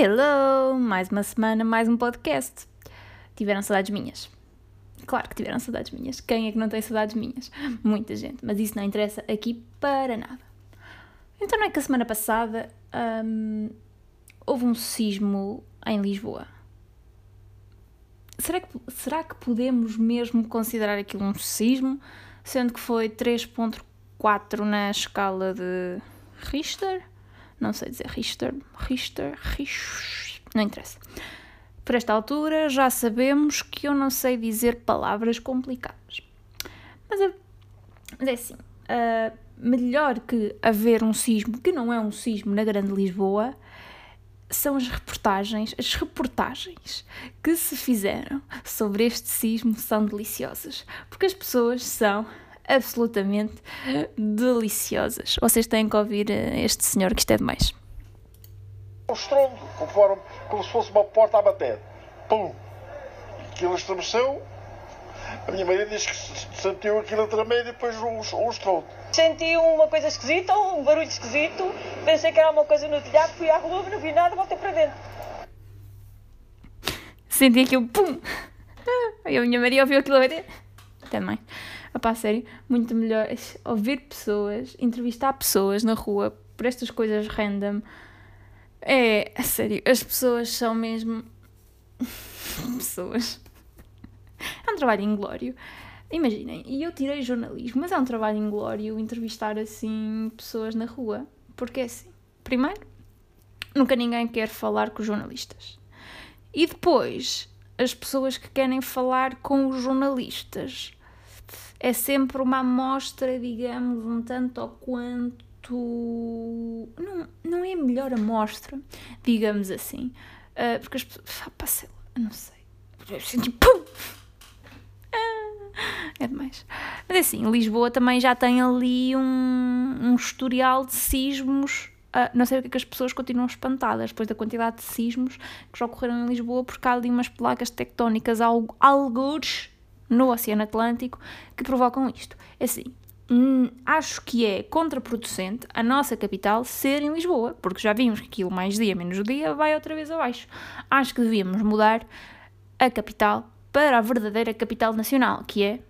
Hello! Mais uma semana, mais um podcast. Tiveram saudades minhas? Claro que tiveram saudades minhas. Quem é que não tem saudades minhas? Muita gente, mas isso não interessa aqui para nada. Então não é que a semana passada hum, houve um sismo em Lisboa. Será que, será que podemos mesmo considerar aquilo um sismo, sendo que foi 3.4 na escala de Richter? Não sei dizer Richter, Richter, Richter, não interessa. Por esta altura já sabemos que eu não sei dizer palavras complicadas. Mas, é, mas é assim, uh, melhor que haver um sismo, que não é um sismo na Grande Lisboa, são as reportagens, as reportagens que se fizeram sobre este sismo são deliciosas, porque as pessoas são absolutamente deliciosas. Vocês têm que ouvir eh, este senhor que isto é demais. O estrondo, conforme, como se fosse uma porta a bater. Pum! Aquilo estremeceu. A minha mãe diz que sentiu aquilo a tremer e depois o, o estrondo. Senti uma coisa esquisita, um barulho esquisito. Pensei que era uma coisa no telhado, fui à rua, não vi nada, voltei para dentro. Senti aquilo, pum! E a minha Maria ouviu aquilo a bater. Também. Opá, sério, muito melhor ouvir pessoas, entrevistar pessoas na rua por estas coisas random. É, a sério, as pessoas são mesmo. pessoas. É um trabalho inglório. Imaginem, e eu tirei jornalismo, mas é um trabalho inglório entrevistar assim pessoas na rua. Porque é assim, primeiro, nunca ninguém quer falar com os jornalistas. E depois, as pessoas que querem falar com os jornalistas é sempre uma amostra, digamos, um tanto ou quanto. Não, não é a melhor amostra, digamos assim. Uh, porque as pessoas. Ah, passei não sei. Senti. Pum! Ah, é demais. Mas é assim, Lisboa também já tem ali um, um historial de sismos. Uh, não sei o que é que as pessoas continuam espantadas depois da quantidade de sismos que já ocorreram em Lisboa, porque há ali umas placas tectónicas, algures no Oceano Atlântico que provocam isto. É assim, hum, acho que é contraproducente a nossa capital ser em Lisboa, porque já vimos que aquilo mais dia menos dia vai outra vez abaixo. Acho que devíamos mudar a capital para a verdadeira capital nacional, que é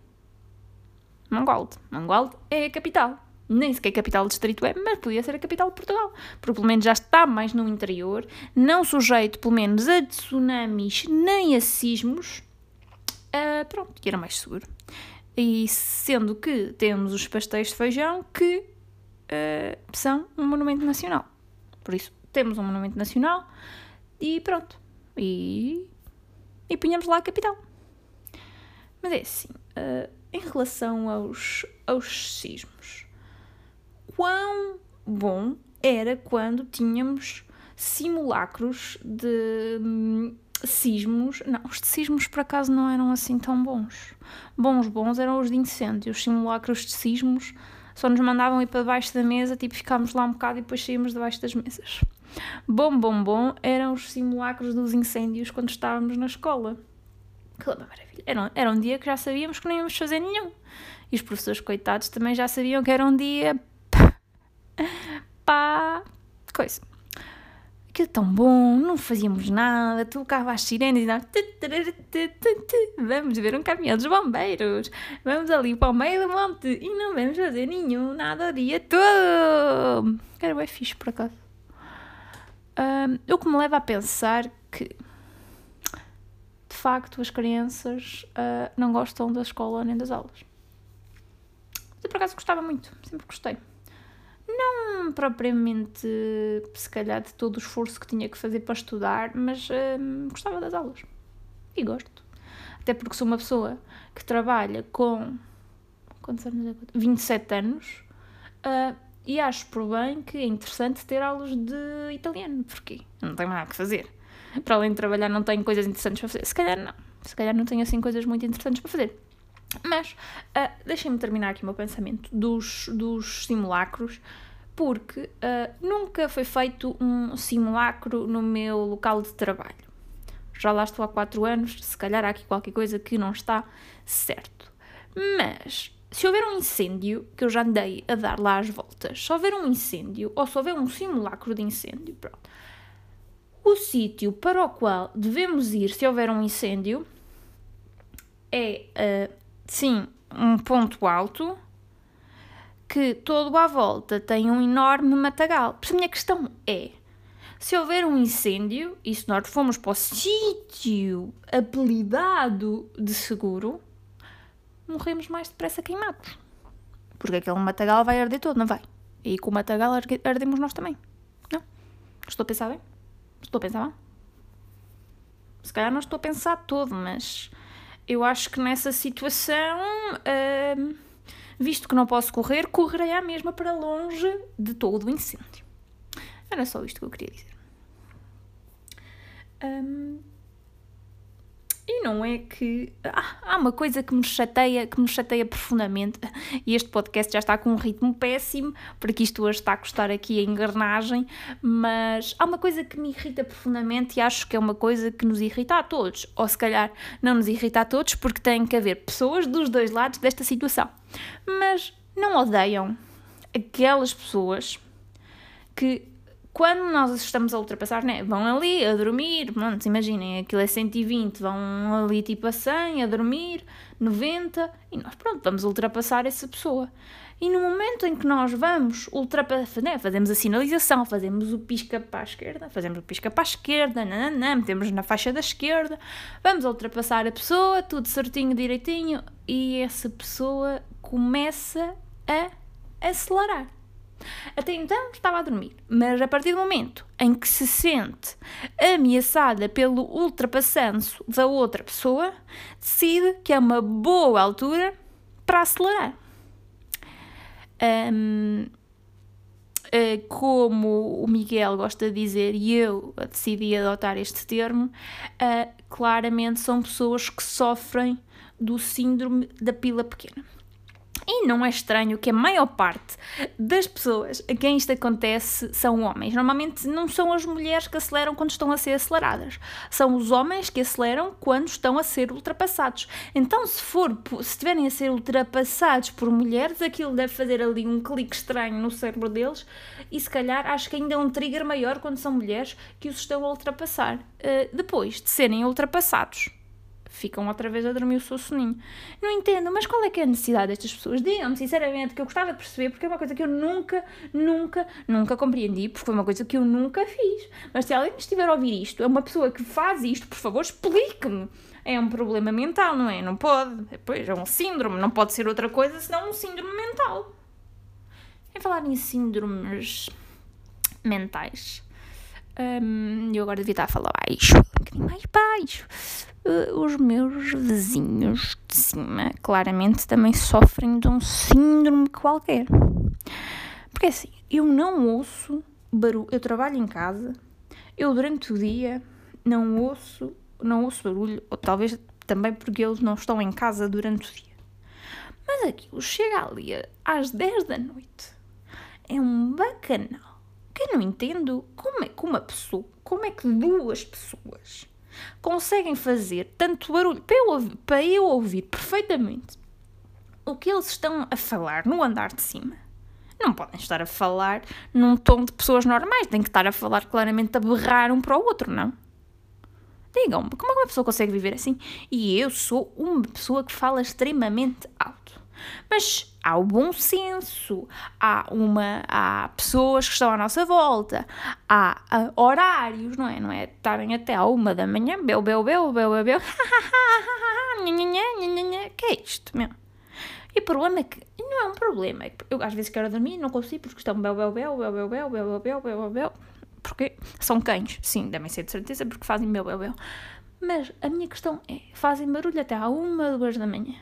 Mangualde. Mangualde é a capital. Nem sequer a capital do distrito é, mas podia ser a capital de Portugal. Porque pelo menos já está mais no interior, não sujeito pelo menos a tsunamis nem a sismos uh, pronto, que era mais seguro. E sendo que temos os pastéis de feijão que uh, são um monumento nacional. Por isso, temos um monumento nacional e pronto. E, e punhamos lá a capital. Mas é assim, uh, em relação aos, aos sismos, quão bom era quando tínhamos simulacros de hum, sismos, não, os de sismos por acaso não eram assim tão bons. Bons, bons eram os de incêndio, os simulacros de sismos só nos mandavam ir para debaixo da mesa, tipo ficámos lá um bocado e depois saímos debaixo das mesas. Bom, bom, bom eram os simulacros dos incêndios quando estávamos na escola. Que maravilha. Era, era um dia que já sabíamos que não íamos fazer nenhum. E os professores coitados também já sabiam que era um dia pá, coisa aquilo é tão bom, não fazíamos nada, tocava as sirenes e dava... Vamos ver um caminhão dos bombeiros, vamos ali para o meio do monte e não vamos fazer nenhum, nada o dia todo. Era bem fixe, por acaso. Um, o que me leva a pensar que, de facto, as crianças uh, não gostam da escola nem das aulas. Eu, por acaso, gostava muito, sempre gostei não propriamente, se calhar, de todo o esforço que tinha que fazer para estudar, mas hum, gostava das aulas. E gosto. Até porque sou uma pessoa que trabalha com. Quantos anos é? 27 anos. Uh, e acho por bem que é interessante ter aulas de italiano. Porquê? Não tenho nada que fazer. Para além de trabalhar, não tenho coisas interessantes para fazer. Se calhar não. Se calhar não tenho assim coisas muito interessantes para fazer. Mas uh, deixem-me terminar aqui o meu pensamento dos, dos simulacros, porque uh, nunca foi feito um simulacro no meu local de trabalho. Já lá estou há 4 anos, se calhar há aqui qualquer coisa que não está certo. Mas se houver um incêndio, que eu já andei a dar lá as voltas, se houver um incêndio, ou se houver um simulacro de incêndio, pronto, O sítio para o qual devemos ir se houver um incêndio é, uh, sim, um ponto alto que todo à volta tem um enorme matagal. Isso a minha questão é, se houver um incêndio e se nós formos para o sítio apelidado de seguro, morremos mais depressa queimados. Porque aquele matagal vai arder todo, não vai? E com o matagal ardemos nós também. Não? Estou a pensar bem? Estou a pensar mal? Se calhar não estou a pensar todo, mas eu acho que nessa situação, hum, visto que não posso correr, correrei à mesma para longe de todo o incêndio. Era só isto que eu queria dizer. Hum, e não é que. Ah, há uma coisa que me chateia, que me chateia profundamente, e este podcast já está com um ritmo péssimo, porque isto hoje está a custar aqui a engrenagem, mas há uma coisa que me irrita profundamente e acho que é uma coisa que nos irrita a todos, ou se calhar não nos irrita a todos, porque tem que haver pessoas dos dois lados desta situação. Mas não odeiam aquelas pessoas que quando nós estamos a ultrapassar, né, vão ali a dormir, pronto, imaginem, aquilo é 120, vão ali tipo a 100, a dormir, 90, e nós, pronto, vamos ultrapassar essa pessoa. E no momento em que nós vamos ultrapassar, né, fazemos a sinalização, fazemos o pisca para a esquerda, fazemos o pisca para a esquerda, nananã, metemos na faixa da esquerda, vamos ultrapassar a pessoa, tudo certinho, direitinho, e essa pessoa começa a acelerar. Até então estava a dormir, mas a partir do momento em que se sente ameaçada pelo ultrapassanço da outra pessoa, decide que é uma boa altura para acelerar. Um, eh, como o Miguel gosta de dizer, e eu decidi adotar este termo, uh, claramente são pessoas que sofrem do síndrome da pila pequena. E não é estranho que a maior parte das pessoas a quem isto acontece são homens. Normalmente não são as mulheres que aceleram quando estão a ser aceleradas, são os homens que aceleram quando estão a ser ultrapassados. Então, se for, se estiverem a ser ultrapassados por mulheres, aquilo deve fazer ali um clique estranho no cérebro deles e se calhar acho que ainda é um trigger maior quando são mulheres que os estão a ultrapassar. Uh, depois de serem ultrapassados ficam outra vez a dormir o seu soninho. Não entendo, mas qual é que é a necessidade destas pessoas? Digam-me, sinceramente, que eu gostava de perceber, porque é uma coisa que eu nunca, nunca, nunca compreendi, porque foi uma coisa que eu nunca fiz. Mas se alguém estiver a ouvir isto, é uma pessoa que faz isto, por favor, explique-me. É um problema mental, não é? Não pode. Pois, é um síndrome, não pode ser outra coisa senão um síndrome mental. Em falar em síndromes mentais, hum, eu agora devia estar a falar baixo, um bocadinho mais baixo uh, os meus vizinhos de cima claramente também sofrem de um síndrome qualquer. Porque assim, eu não ouço barulho, eu trabalho em casa, eu durante o dia não ouço, não ouço barulho, ou talvez também porque eles não estão em casa durante o dia. Mas aquilo chega ali às 10 da noite. É um bacanal que eu não entendo como é que uma pessoa, como é que duas pessoas conseguem fazer tanto barulho para eu, para eu ouvir perfeitamente o que eles estão a falar no andar de cima. Não podem estar a falar num tom de pessoas normais, têm que estar a falar claramente a berrar um para o outro, não? Digam-me, como é que uma pessoa consegue viver assim? E eu sou uma pessoa que fala extremamente alto. Mas há o bom senso, há, uma, há pessoas que estão à nossa volta, há, há horários, não é? Não é estarem até à uma da manhã, bel, bel, bel, bel, bel, bel, que é isto, meu? E o problema é que não é um problema, é eu às vezes quero dormir não consigo porque estão bel, bel, bel, bel, bel, bel, bel, bel, bel, bel, bel, porque são cães, sim, devem ser de certeza porque fazem bel, bel, bel. Mas a minha questão é, fazem barulho até à uma, duas da manhã.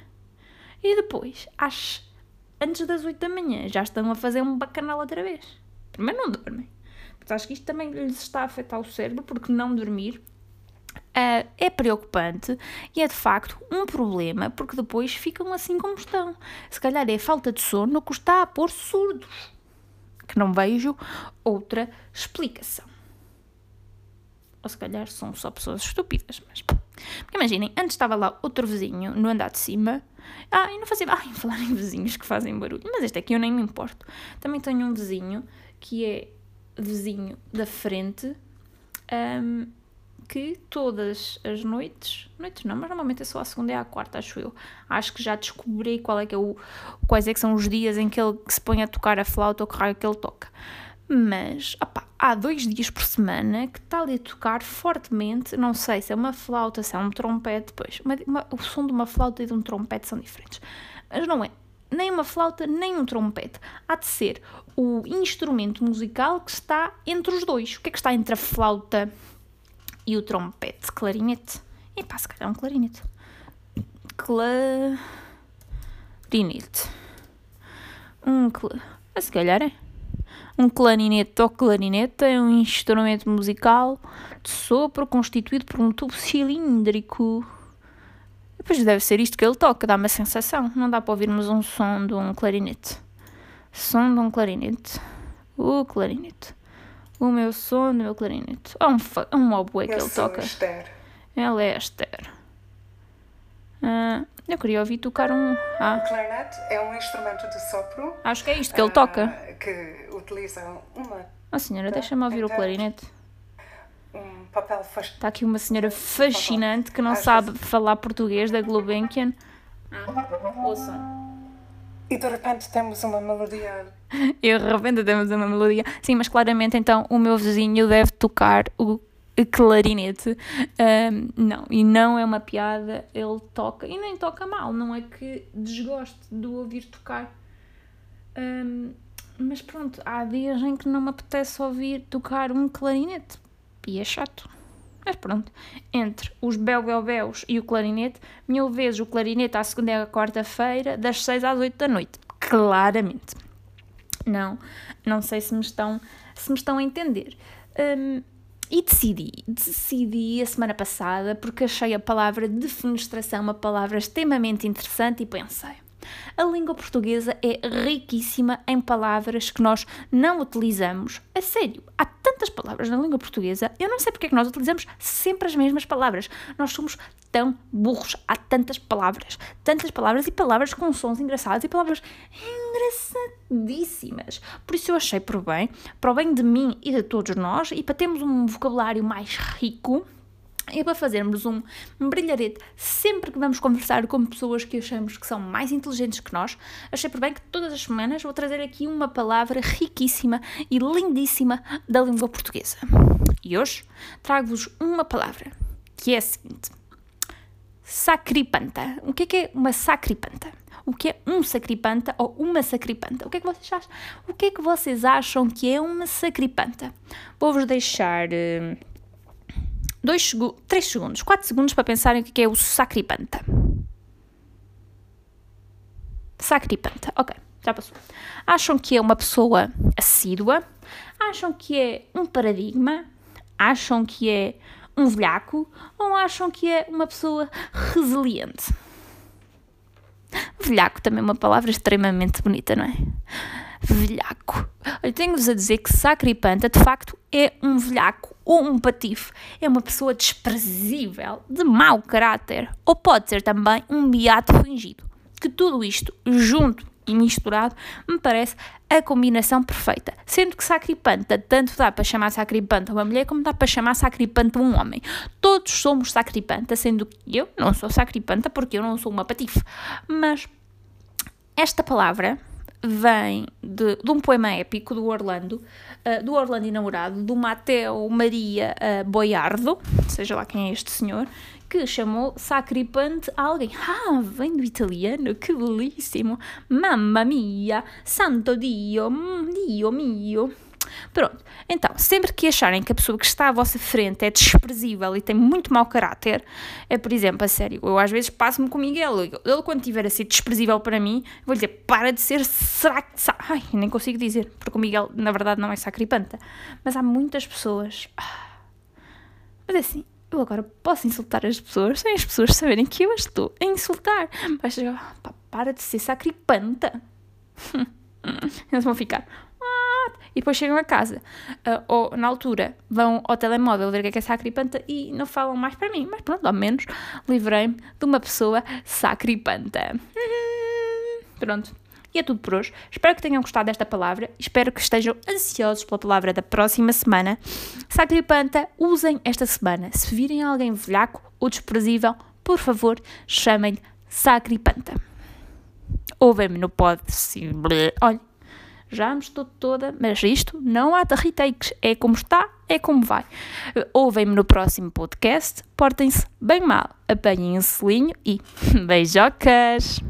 E depois, às, antes das 8 da manhã, já estão a fazer um bacanal outra vez. Primeiro não dormem. Mas acho que isto também lhes está a afetar o cérebro, porque não dormir uh, é preocupante e é de facto um problema, porque depois ficam assim como estão. Se calhar é falta de sono que está a pôr surdos. Que não vejo outra explicação. Ou se calhar são só pessoas estúpidas, mas. Porque imaginem, antes estava lá outro vizinho no andar de cima ah, e não fazia. Ai, falar em vizinhos que fazem barulho. Mas este aqui eu nem me importo. Também tenho um vizinho que é vizinho da frente um, que todas as noites, noites não, mas normalmente é só a segunda e a quarta, acho eu. Acho que já descobri qual é que é o, quais é que são os dias em que ele se põe a tocar a flauta ou que raio que ele toca. Mas, opá, há dois dias por semana que está ali a tocar fortemente, não sei se é uma flauta, se é um trompete, pois, uma, uma, o som de uma flauta e de um trompete são diferentes. Mas não é nem uma flauta, nem um trompete. Há de ser o instrumento musical que está entre os dois. O que é que está entre a flauta e o trompete? Clarinete? E pá, se calhar é um clarinete. Clarinete. Um cl... Ah, se calhar é. Um clarinete ou clarineta é um instrumento musical de sopro constituído por um tubo cilíndrico. Depois deve ser isto que ele toca, dá uma sensação. Não dá para ouvirmos um som de um clarinete. Som de um clarinete. O clarinete. O meu som do meu clarinete. É um, é um oboe que ele toca. Esther. Ela é Esther. Ah, eu queria ouvir tocar um. Ah. O clarinete é um instrumento de sopro. Acho que é isto que ele toca. Uh, que utiliza uma. Oh senhora, deixa-me ouvir o clarinete. Um papel fascinante. Está aqui uma senhora fascinante que não sabe falar português da Gulbenkian. Ah, ouçam. E de repente temos uma melodia. E de repente temos uma melodia. Sim, mas claramente então o meu vizinho deve tocar o clarinete. Um, não, e não é uma piada, ele toca, e nem toca mal, não é que desgoste de ouvir tocar. Um, mas pronto, há dias em que não me apetece ouvir tocar um clarinete, e é chato. Mas pronto, entre os bel bel beus e o clarinete, mil vezes o clarinete à segunda e à quarta-feira, das 6 às 8 da noite. Claramente. Não, não sei se me estão, se me estão a entender. Um, e decidi, decidi a semana passada, porque achei a palavra defenestração uma palavra extremamente interessante e pensei, a língua portuguesa é riquíssima em palavras que nós não utilizamos. A sério, há tantas palavras na língua portuguesa, eu não sei porque é que nós utilizamos sempre as mesmas palavras. Nós somos tão burros, há tantas palavras, tantas palavras e palavras com sons engraçados e palavras engraçadíssimas. Por isso eu achei por bem, para o bem de mim e de todos nós, e para termos um vocabulário mais rico, é para fazermos um, um brilharete sempre que vamos conversar com pessoas que achamos que são mais inteligentes que nós. Achei por bem que todas as semanas vou trazer aqui uma palavra riquíssima e lindíssima da língua portuguesa. E hoje trago-vos uma palavra que é a seguinte: sacripanta. O que é que é uma sacripanta? O que é um sacripanta ou uma sacripanta? O que é que vocês acham? O que é que vocês acham que é uma sacripanta? Vou-vos deixar. Uh, dois, três segundos, quatro segundos para pensarem o que é o sacripanta. Sacripanta, ok, já passou. Acham que é uma pessoa assídua? Acham que é um paradigma? Acham que é um velhaco? Ou acham que é uma pessoa resiliente? Velhaco também é uma palavra extremamente bonita, não é? Velhaco. Tenho-vos a dizer que Sacripanta, de facto, é um velhaco ou um patife. É uma pessoa desprezível, de mau caráter. Ou pode ser também um beato fingido. Que tudo isto, junto e misturado, me parece a combinação perfeita. Sendo que sacripanta tanto dá para chamar sacripanta uma mulher como dá para chamar sacripanta um homem. Todos somos sacripanta, sendo que eu não sou sacripanta porque eu não sou uma patife. Mas esta palavra vem de, de um poema épico do Orlando, uh, do Orlando enamorado, do Mateo Maria uh, Boiardo, seja lá quem é este senhor, que chamou Sacripante a alguém. Ah, vem do italiano, que belíssimo! Mamma mia! Santo Dio! Mm, Dio mio! Pronto, então, sempre que acharem que a pessoa que está à vossa frente é desprezível e tem muito mau caráter, é, por exemplo, a sério, eu às vezes passo-me com o Miguel, ele quando tiver a ser desprezível para mim, vou lhe dizer, para de ser sac... Ai, nem consigo dizer, porque o Miguel, na verdade, não é sacripanta. Mas há muitas pessoas... Ah, mas é assim, eu agora posso insultar as pessoas sem as pessoas saberem que eu estou a insultar. Mas pá, para de ser sacripanta. Eles vão ficar, e depois chegam a casa, uh, ou na altura vão ao telemóvel ver o que é que é sacripanta e não falam mais para mim, mas pronto, ao menos livrei-me de uma pessoa sacripanta. Pronto. E é tudo por hoje. Espero que tenham gostado desta palavra. Espero que estejam ansiosos pela palavra da próxima semana. Sacripanta, usem esta semana. Se virem alguém velhaco ou desprezível, por favor, chamem-lhe Sacripanta. Ouvem-me no pod. Olha, já me estou toda, mas isto não há retakes. É como está, é como vai. Ouvem-me no próximo podcast. Portem-se bem mal. Apanhem um selinho e beijocas!